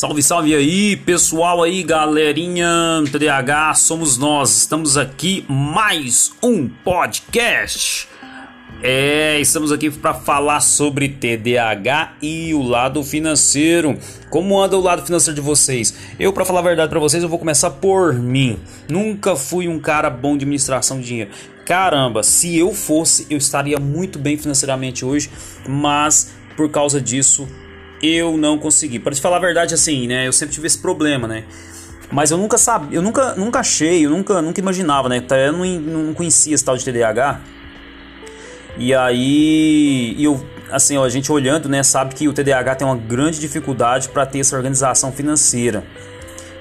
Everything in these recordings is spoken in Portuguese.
Salve, salve aí, pessoal aí, galerinha TDAH, somos nós. Estamos aqui mais um podcast. É, estamos aqui para falar sobre TDAH e o lado financeiro. Como anda o lado financeiro de vocês? Eu, para falar a verdade para vocês, eu vou começar por mim. Nunca fui um cara bom de administração de dinheiro. Caramba, se eu fosse, eu estaria muito bem financeiramente hoje, mas por causa disso eu não consegui. Para te falar a verdade, assim, né? Eu sempre tive esse problema, né? Mas eu nunca sabia, eu nunca, nunca achei, eu nunca, nunca imaginava, né? Eu não, não conhecia esse tal de TDAH. E aí, eu, assim, ó, a gente olhando, né, sabe que o TDAH tem uma grande dificuldade para ter essa organização financeira.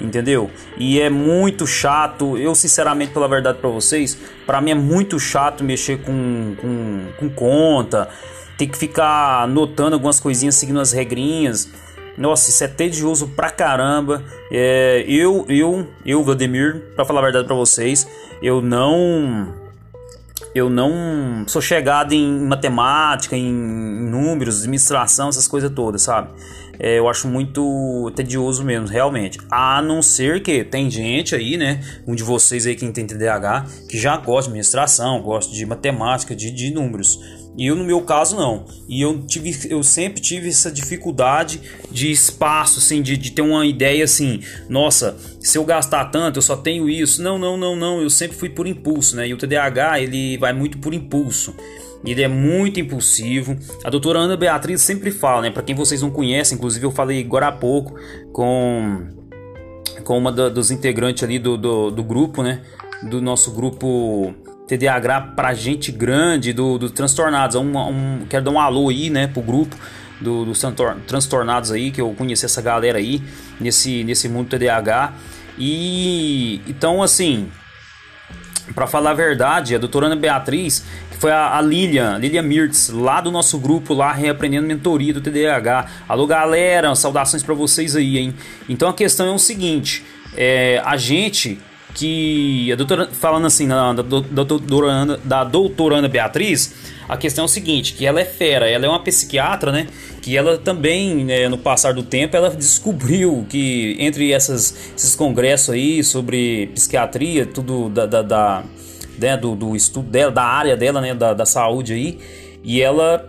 Entendeu? E é muito chato, eu sinceramente, pela verdade para vocês, para mim é muito chato mexer com, com, com conta, ter que ficar anotando algumas coisinhas, seguindo as regrinhas. Nossa, isso é tedioso pra caramba. É, eu, eu, eu, Vladimir, pra falar a verdade pra vocês, eu não. Eu não sou chegado em matemática, em números, administração, essas coisas todas, sabe? É, eu acho muito tedioso mesmo, realmente. A não ser que tem gente aí, né? Um de vocês aí que tem TDAH, que já gosta de administração, gosta de matemática, de, de números. E eu, no meu caso, não. E eu, tive, eu sempre tive essa dificuldade de espaço, assim, de, de ter uma ideia assim, nossa, se eu gastar tanto, eu só tenho isso. Não, não, não, não. Eu sempre fui por impulso, né? E o TDAH, ele vai muito por impulso. Ele é muito impulsivo. A doutora Ana Beatriz sempre fala, né? Para quem vocês não conhecem, inclusive eu falei agora há pouco com, com uma da, dos integrantes ali do, do, do grupo, né? Do nosso grupo TDAH para gente grande do, do transtornados. Um, um, quero dar um alô aí, né, pro grupo dos do transtornados aí, que eu conheci essa galera aí nesse, nesse mundo TDAH. E então, assim, para falar a verdade, a doutora Ana Beatriz, que foi a, a Lilian, Lilian Mirtz, lá do nosso grupo, lá reaprendendo mentoria do TDAH. Alô, galera, saudações para vocês aí, hein? Então a questão é o seguinte: é, a gente que a doutora, falando assim da, da, da, doutora Ana, da doutora Ana Beatriz, a questão é o seguinte, que ela é fera, ela é uma psiquiatra, né? Que ela também, né, no passar do tempo, ela descobriu que entre essas, esses congressos aí sobre psiquiatria, tudo da, da, da né, do, do, estudo dela, da área dela, né, da, da saúde aí, e ela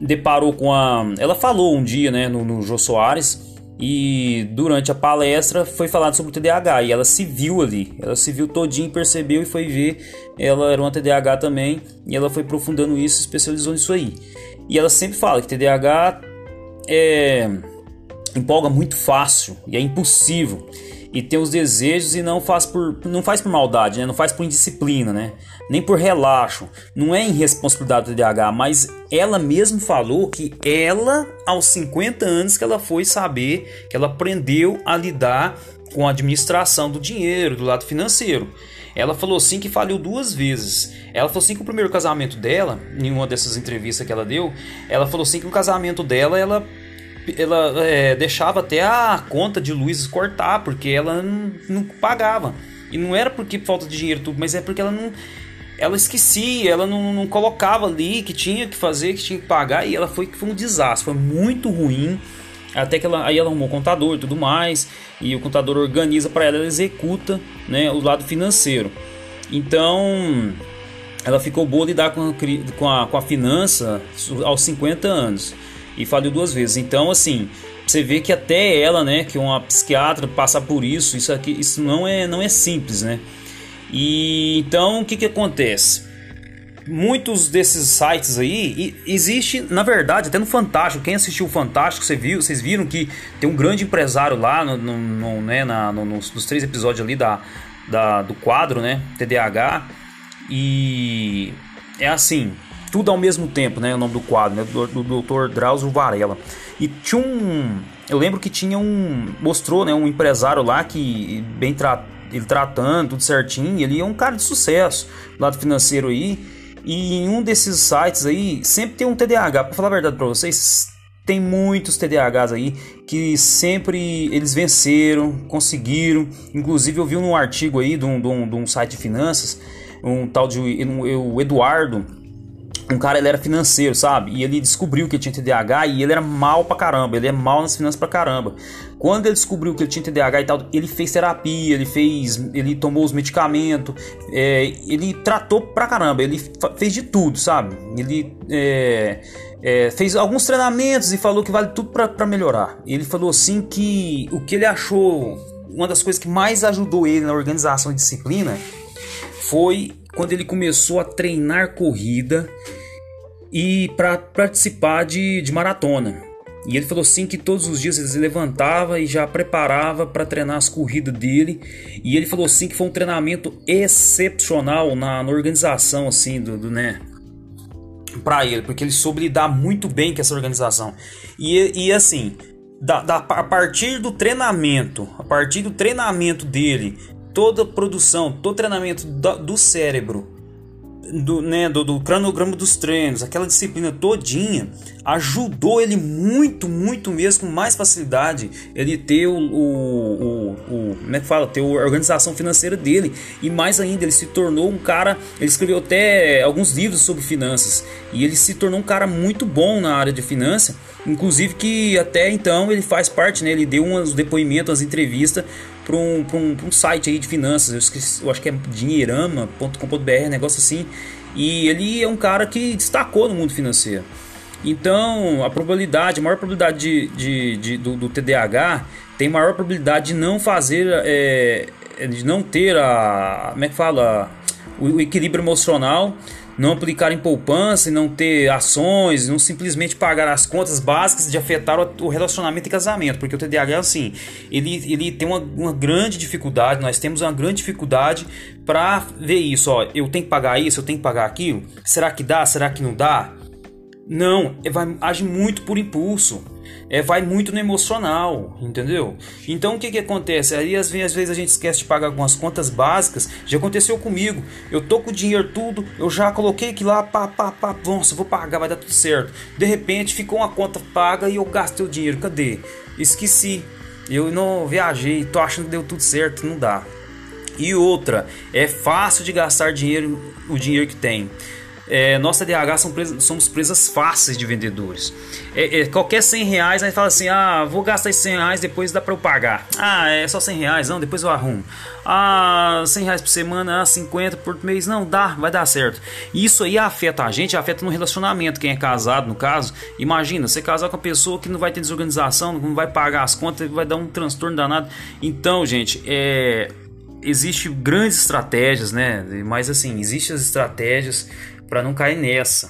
deparou com a, ela falou um dia, né, no, no Jô Soares e durante a palestra foi falado sobre o TDAH e ela se viu ali, ela se viu todinha, percebeu e foi ver, ela era uma TDAH também e ela foi aprofundando isso, especializou nisso aí. E ela sempre fala que TDAH é empolga muito fácil e é impossível e tem os desejos e não faz por não faz por maldade, né? Não faz por indisciplina, né? Nem por relaxo. Não é irresponsabilidade do DH, mas ela mesma falou que ela aos 50 anos que ela foi saber, que ela aprendeu a lidar com a administração do dinheiro, do lado financeiro. Ela falou assim que faliu duas vezes. Ela falou assim que o primeiro casamento dela, em uma dessas entrevistas que ela deu, ela falou assim que o casamento dela, ela ela é, deixava até a conta de luz cortar, porque ela não, não, pagava. E não era porque falta de dinheiro tudo, mas é porque ela não. Ela esquecia, ela não, não colocava ali que tinha que fazer, que tinha que pagar, e ela foi que foi um desastre, foi muito ruim. Até que ela, aí ela arrumou o contador e tudo mais, e o contador organiza para ela, ela executa né, o lado financeiro. Então, ela ficou boa lidar com a, com a, com a finança aos 50 anos e faliu duas vezes. Então, assim, você vê que até ela, né, que uma psiquiatra passa por isso, isso aqui, isso não é, não é simples, né? E então o que que acontece? Muitos desses sites aí existe, na verdade, até no Fantástico. Quem assistiu o Fantástico, você viu, vocês viram que tem um grande empresário lá, no, no, no né, na, no, nos, nos, três episódios ali da, da, do quadro, né, TDAH. E é assim, tudo ao mesmo tempo, né? O nome do quadro, né? Do, Dr. Drauzio Varela. E tinha um. Eu lembro que tinha um. Mostrou, né? Um empresário lá que, bem tra, ele tratando, tudo certinho. Ele é um cara de sucesso, do lado financeiro aí. E em um desses sites aí, sempre tem um TDAH. Pra falar a verdade pra vocês, tem muitos TDAHs aí que sempre eles venceram, conseguiram. Inclusive, eu vi um artigo aí de um, de um, de um site de finanças, um tal de um, o Eduardo um cara, ele era financeiro, sabe? E ele descobriu que ele tinha TDAH e ele era mal pra caramba, ele é mal nas finanças pra caramba. Quando ele descobriu que ele tinha TDAH e tal, ele fez terapia, ele fez, ele tomou os medicamentos, é, ele tratou pra caramba, ele fez de tudo, sabe? Ele é, é, fez alguns treinamentos e falou que vale tudo para melhorar. Ele falou assim que o que ele achou, uma das coisas que mais ajudou ele na organização de disciplina foi quando ele começou a treinar corrida e para participar de, de maratona. E ele falou assim que todos os dias ele se levantava e já preparava para treinar as corridas dele. E ele falou assim que foi um treinamento excepcional na, na organização assim do, do né para ele, porque ele soube lidar muito bem com essa organização. E, e assim, da, da, a partir do treinamento, a partir do treinamento dele, toda produção, todo treinamento do, do cérebro do, né, do, do cronograma dos treinos, aquela disciplina todinha, ajudou ele muito, muito mesmo, com mais facilidade, ele ter o, o, o, o como é que fala, ter a organização financeira dele, e mais ainda, ele se tornou um cara, ele escreveu até alguns livros sobre finanças, e ele se tornou um cara muito bom na área de finanças, inclusive que até então ele faz parte, né, ele deu uns depoimentos, umas entrevistas para um, um, um, site aí de finanças, eu, esqueci, eu acho que é dinheirama.com.br, negócio assim. E ele é um cara que destacou no mundo financeiro. Então, a probabilidade, a maior probabilidade de, de, de do, do, TDAH tem maior probabilidade de não fazer, é, de não ter a, como é que fala, o, o equilíbrio emocional não aplicar em poupança e não ter ações, não simplesmente pagar as contas básicas de afetar o relacionamento e casamento, porque o TDAH assim, ele, ele tem uma, uma grande dificuldade, nós temos uma grande dificuldade para ver isso, ó, eu tenho que pagar isso, eu tenho que pagar aquilo, será que dá, será que não dá? Não, é, vai, age muito por impulso é, vai muito no emocional, entendeu? Então o que que acontece? Aí às vezes, às vezes a gente esquece de pagar algumas contas básicas. Já aconteceu comigo. Eu tô com o dinheiro tudo, eu já coloquei aqui lá, pá, pá, pá, nossa, vou pagar, vai dar tudo certo. De repente ficou uma conta paga e eu gastei o dinheiro. Cadê? Esqueci. Eu não viajei, tô achando que deu tudo certo, não dá. E outra, é fácil de gastar dinheiro, o dinheiro que tem é, nossa DH são presas, somos presas fáceis de vendedores. É, é, qualquer 100 reais, aí fala assim: ah, vou gastar esses 100 reais, depois dá para eu pagar. Ah, é só 100 reais, não, depois eu arrumo. Ah, 100 reais por semana, ah, 50 por mês, não, dá, vai dar certo. Isso aí afeta a gente, afeta no relacionamento. Quem é casado, no caso, imagina, você casar com uma pessoa que não vai ter desorganização, não vai pagar as contas, vai dar um transtorno danado. Então, gente, é existe grandes estratégias, né? Mas assim, existem as estratégias para não cair nessa.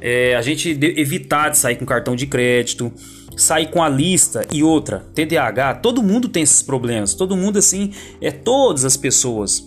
É, a gente evitar de sair com cartão de crédito, sair com a lista e outra, TDAH, todo mundo tem esses problemas, todo mundo assim, é todas as pessoas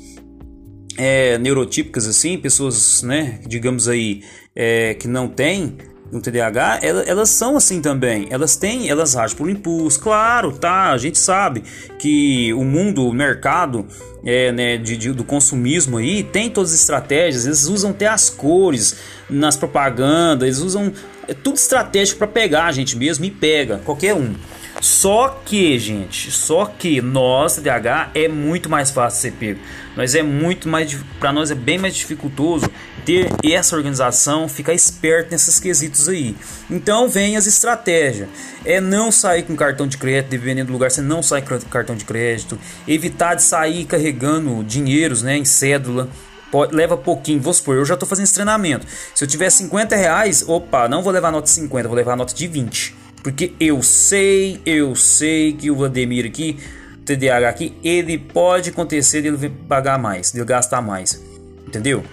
é, neurotípicas assim, pessoas, né, digamos aí, é, que não têm um TDAH, elas, elas, são assim também. Elas têm, elas agem por impulso. Claro, tá. A gente sabe que o mundo, o mercado é, né, de, de, do consumismo aí tem todas as estratégias. Eles usam até as cores nas propagandas. Eles usam é tudo estratégico para pegar a gente mesmo e pega qualquer um. Só que, gente, só que nós, TDAH, é muito mais fácil ser pego. Nós é muito mais, para nós é bem mais dificultoso ter essa organização, ficar esperto nesses quesitos aí. Então vem as estratégias. É não sair com cartão de crédito, dependendo do lugar, você não sai com cartão de crédito. Evitar de sair carregando dinheiros né, em cédula. Leva pouquinho, vou supor, eu já estou fazendo esse treinamento. Se eu tiver 50 reais, opa, não vou levar nota de 50, vou levar nota de 20. Porque eu sei, eu sei que o Vladimir aqui, TDAH aqui, ele pode acontecer de ele pagar mais, de ele gastar mais. Entendeu?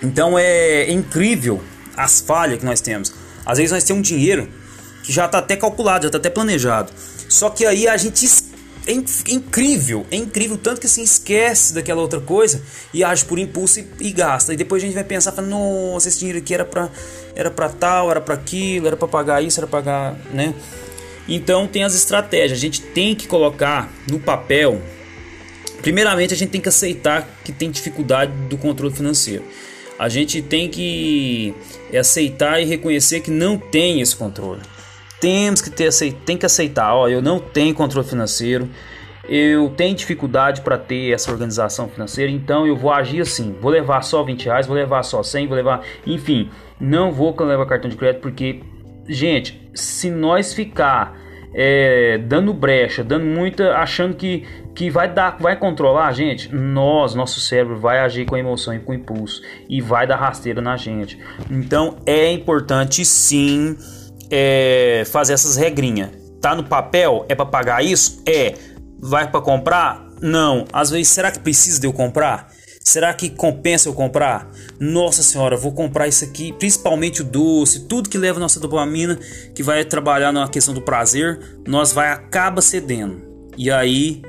Então é incrível as falhas que nós temos. Às vezes nós temos um dinheiro que já está até calculado, já está até planejado. Só que aí a gente é incrível, é incrível tanto que se esquece daquela outra coisa e age por impulso e, e, gasta. E depois a gente vai pensar, fala, nossa, esse dinheiro aqui era para era para tal, era para aquilo, era para pagar isso, era para pagar, né? Então tem as estratégias. A gente tem que colocar no papel. Primeiramente, a gente tem que aceitar que tem dificuldade do controle financeiro. A gente tem que aceitar e reconhecer que não tem esse controle temos que ter tem que aceitar, ó, eu não tenho controle financeiro, eu tenho dificuldade para ter essa organização financeira, então eu vou agir assim, vou levar só 20 reais, vou levar só 100, vou levar, enfim, Não vou levar cartão de crédito porque, gente, se nós ficar é, dando brecha, dando muita, achando que, que vai dar, vai controlar a gente, nós, nosso cérebro vai agir com emoção e com impulso e vai dar rasteira na gente. Então é importante sim é, fazer essas regrinhas. Tá no papel? É para pagar isso? É. Vai para comprar? Não. Às vezes, será que precisa de eu comprar? Será que compensa eu comprar? Nossa senhora, vou comprar isso aqui, principalmente o doce, tudo que leva nossa dopamina, que vai trabalhar na questão do prazer, nós vai acaba cedendo. E aí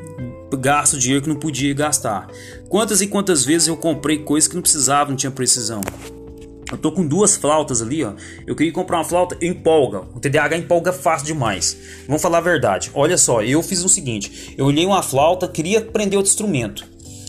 gasto dinheiro que não podia gastar. Quantas e quantas vezes eu comprei coisas que não precisava, não tinha precisão. Eu tô com duas flautas ali, ó. Eu queria comprar uma flauta, empolga. O TDAH empolga fácil demais. Vamos falar a verdade. Olha só, eu fiz o seguinte: eu olhei uma flauta, queria aprender outro instrumento.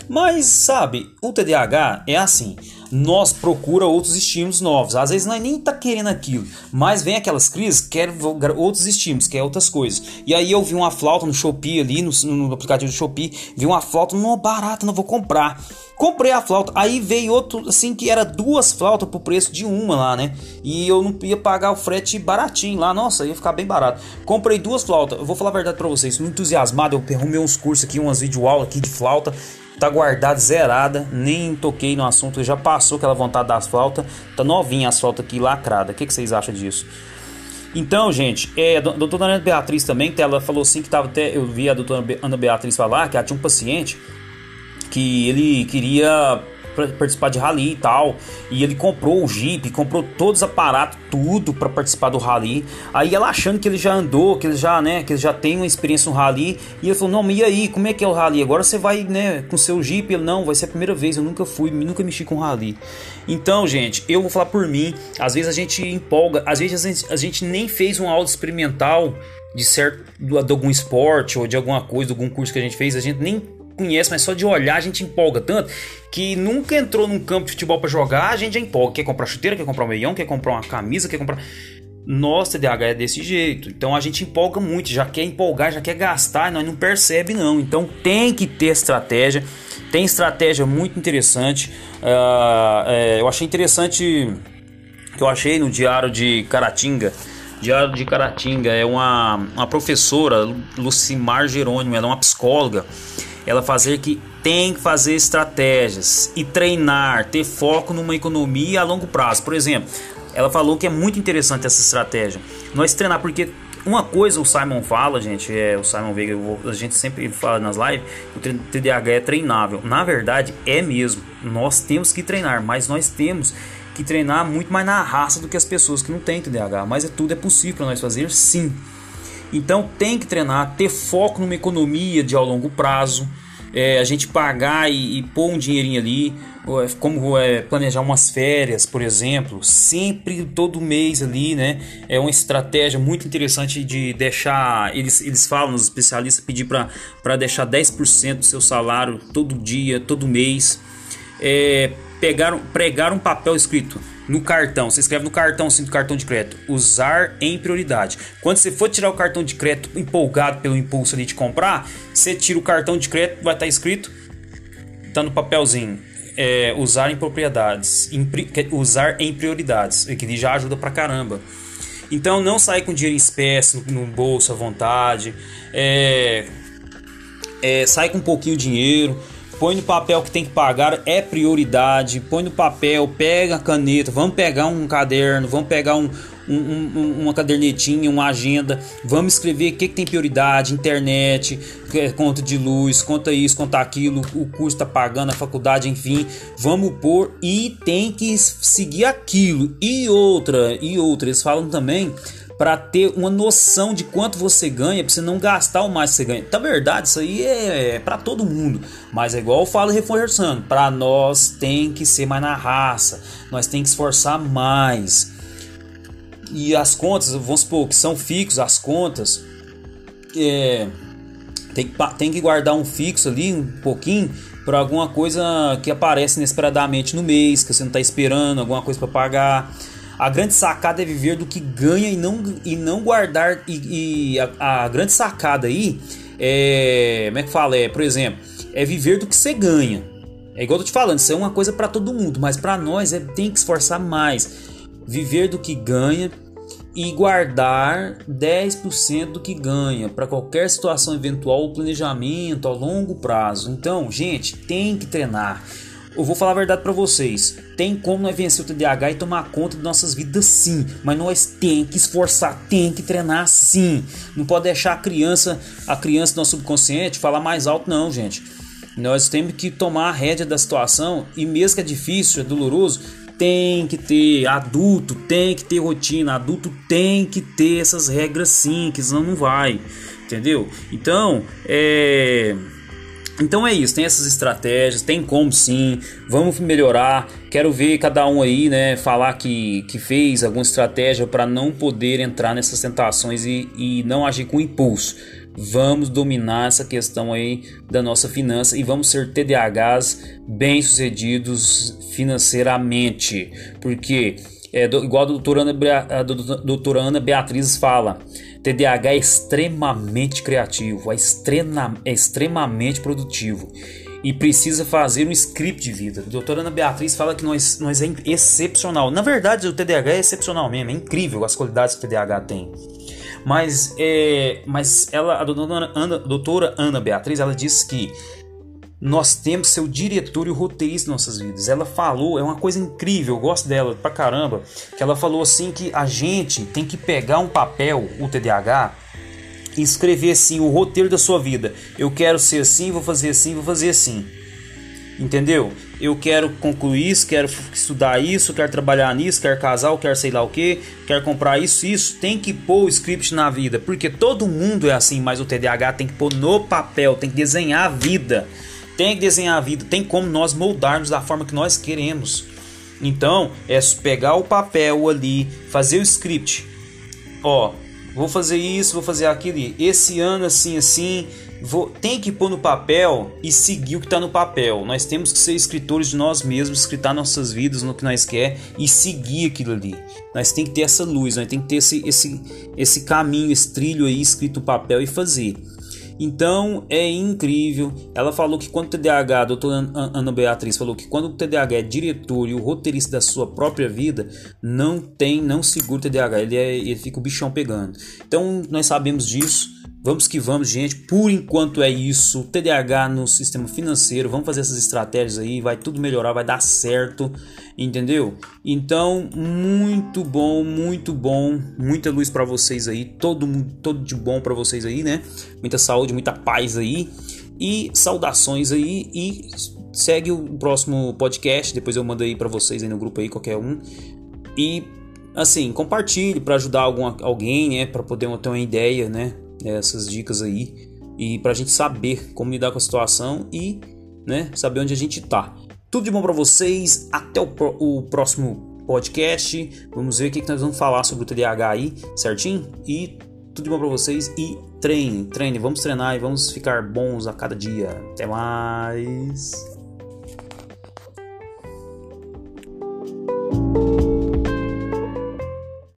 Mas, sabe, o TDAH é assim. Nós procura outros estímulos novos. Às vezes nós nem tá querendo aquilo, mas vem aquelas crises, quer outros estímulos, quer outras coisas. E aí eu vi uma flauta no Shopee ali, no, no aplicativo do Shopee, vi uma flauta, não barata, não vou comprar. Comprei a flauta, aí veio outro, assim, que era duas flautas por preço de uma lá, né? E eu não ia pagar o frete baratinho lá, nossa, ia ficar bem barato. Comprei duas flautas, eu vou falar a verdade pra vocês, muito entusiasmado, eu arrumei uns cursos aqui, umas videoaulas aqui de flauta tá guardada, zerada, nem toquei no assunto, já passou aquela vontade das flautas, tá novinha as flautas aqui lacrada. O que, que vocês acham disso? Então, gente, é, a doutora Ana Beatriz também, ela falou assim que tava até. Eu vi a doutora Ana Beatriz falar que ela tinha um paciente que ele queria participar de rally e tal. E ele comprou o Jeep, comprou todos os aparatos, tudo para participar do rally. Aí ela achando que ele já andou, que ele já, né, que ele já tem uma experiência no rally. E ele falou: "Não, e aí, como é que é o rally? Agora você vai, né, com seu Jeep?" Ele: "Não, vai ser a primeira vez, eu nunca fui, nunca mexi com rally". Então, gente, eu vou falar por mim, às vezes a gente empolga, às vezes a gente, a gente nem fez um aula experimental de certo de algum esporte ou de alguma coisa, de algum curso que a gente fez, a gente nem conhece, mas só de olhar a gente empolga tanto que nunca entrou num campo de futebol para jogar, a gente já empolga. Quer comprar chuteira, quer comprar um meião, quer comprar uma camisa, quer comprar. Nossa, TDAH é desse jeito. Então a gente empolga muito, já quer empolgar, já quer gastar, nós não percebe não. Então tem que ter estratégia. Tem estratégia muito interessante. Uh, é, eu achei interessante que eu achei no diário de Caratinga. Diário de Caratinga é uma, uma professora, Lucimar Jerônimo, ela é uma psicóloga ela fazer que tem que fazer estratégias e treinar, ter foco numa economia a longo prazo. Por exemplo, ela falou que é muito interessante essa estratégia. Nós treinar porque uma coisa o Simon fala, gente, é o Simon Veiga, a gente sempre fala nas lives, o TDAH é treinável. Na verdade, é mesmo. Nós temos que treinar, mas nós temos que treinar muito mais na raça do que as pessoas que não têm TDAH. Mas é tudo é possível para nós fazer, sim. Então tem que treinar, ter foco numa economia de ao longo prazo, é, a gente pagar e, e, pôr um dinheirinho ali, é, como é, planejar umas férias, por exemplo, sempre todo mês ali, né? É uma estratégia muito interessante de deixar, eles, eles falam, os especialistas, pedir para deixar 10% do seu salário todo dia, todo mês. É, pegar, pregar um papel escrito no cartão, você escreve no cartão, sim, do cartão de crédito, usar em prioridade. Quando você for tirar o cartão de crédito empolgado pelo impulso ali de comprar, você tira o cartão de crédito, vai estar escrito, tá no papelzinho, é, usar em propriedades, em, usar em prioridades, que já ajuda pra caramba. Então não sai com dinheiro em espécie no, no bolso à vontade, é, é, sai com um pouquinho de dinheiro põe no papel que tem que pagar, é prioridade. Põe no papel, pega a caneta, vamos pegar um caderno, vamos pegar um, um, um, uma cadernetinha, uma agenda, vamos escrever o que, que tem prioridade, internet, é, conta de luz, conta isso, conta aquilo, o curso está pagando, a faculdade, enfim, vamos pôr e tem que seguir aquilo. E outra, e outra, eles falam também para ter uma noção de quanto você ganha, para você não gastar o mais que você ganha. Na verdade, isso aí é, é para todo mundo, mas é igual eu falo reforçando, para nós tem que ser mais na raça, nós tem que esforçar mais. E as contas, vamos supor que são fixos, as contas, é, tem, que, tem que guardar um fixo ali, um pouquinho, para alguma coisa que aparece inesperadamente no mês, que você não está esperando, alguma coisa para pagar. A grande sacada é viver do que ganha e não, e não guardar. E, e a, a, grande sacada aí é. Como é que fala? É, por exemplo, é viver do que você ganha. É igual eu tô te falando, isso é uma coisa para todo mundo, mas para nós é, tem que esforçar mais. viver do que ganha e guardar 10% do que ganha para qualquer situação eventual ou planejamento a longo prazo. Então, gente, tem que treinar. Eu vou falar a verdade para vocês. Tem como nós vencer o TDAH e tomar conta de nossas vidas sim, mas nós tem que esforçar, tem que treinar sim. Não pode deixar a criança, a criança do nosso subconsciente falar mais alto não, gente. Nós temos que tomar a rédea da situação e mesmo que é difícil, é doloroso, tem que ter, adulto tem que ter rotina, adulto tem que ter essas regras sim, que senão não vai, entendeu? Então, é. Então é isso, tem essas estratégias, tem como sim, vamos melhorar. Quero ver cada um aí, né, falar que, que fez alguma estratégia para não poder entrar nessas tentações e, e não agir com impulso. Vamos dominar essa questão aí da nossa finança e vamos ser TDAHs bem-sucedidos financeiramente. Porque é, igual a doutora, Ana, a doutora Ana Beatriz fala, TDAH é extremamente criativo, é, extrema, é extremamente produtivo e precisa fazer um script de vida. A doutora Ana Beatriz fala que nós, nós é excepcional. Na verdade, o TDAH é excepcional mesmo, é incrível as qualidades que o TDAH tem. Mas, é, mas ela, a doutora Ana, doutora Ana Beatriz, ela disse que nós temos o diretor e o roteirista de nossas vidas. Ela falou, é uma coisa incrível, eu gosto dela pra caramba, que ela falou assim que a gente tem que pegar um papel, o TDAH, e escrever assim o roteiro da sua vida. Eu quero ser assim, vou fazer assim, vou fazer assim. Entendeu? Eu quero concluir isso, quero estudar isso, quero trabalhar nisso, quero casar, quero sei lá o que, quero comprar isso, isso. Tem que pôr o script na vida, porque todo mundo é assim, mas o TDAH tem que pôr no papel, tem que desenhar a vida. Tem que desenhar a vida, tem como nós moldarmos da forma que nós queremos. Então, é pegar o papel ali, fazer o script. Ó, vou fazer isso, vou fazer aquilo. Esse ano assim, assim, Vou, tem que pôr no papel e seguir o que está no papel. Nós temos que ser escritores de nós mesmos, escritar nossas vidas no que nós quer e seguir aquilo ali. Nós tem que ter essa luz, nós tem que ter esse, esse, esse caminho, esse trilho aí escrito no papel e fazer. Então é incrível. Ela falou que quando o TDAH, a doutora Ana Beatriz falou que quando o TDAH é diretor e o roteirista da sua própria vida, não tem, não segura o TDAH, ele, é, ele fica o bichão pegando. Então nós sabemos disso. Vamos que vamos, gente. Por enquanto é isso. TDAH no sistema financeiro. Vamos fazer essas estratégias aí. Vai tudo melhorar, vai dar certo. Entendeu? Então, muito bom, muito bom. Muita luz para vocês aí. Todo mundo, todo de bom para vocês aí, né? Muita saúde, muita paz aí. E saudações aí. E segue o próximo podcast. Depois eu mando aí para vocês aí no grupo aí, qualquer um. E assim, compartilhe para ajudar algum, alguém, né? Para poder ter uma ideia, né? Essas dicas aí e para a gente saber como lidar com a situação e né, saber onde a gente tá. Tudo de bom para vocês, até o, pro, o, próximo podcast. Vamos ver o que, que nós vamos falar sobre o TDAH aí, certinho? E tudo de bom para vocês e treine, treine, vamos treinar e vamos ficar bons a cada dia. Até mais.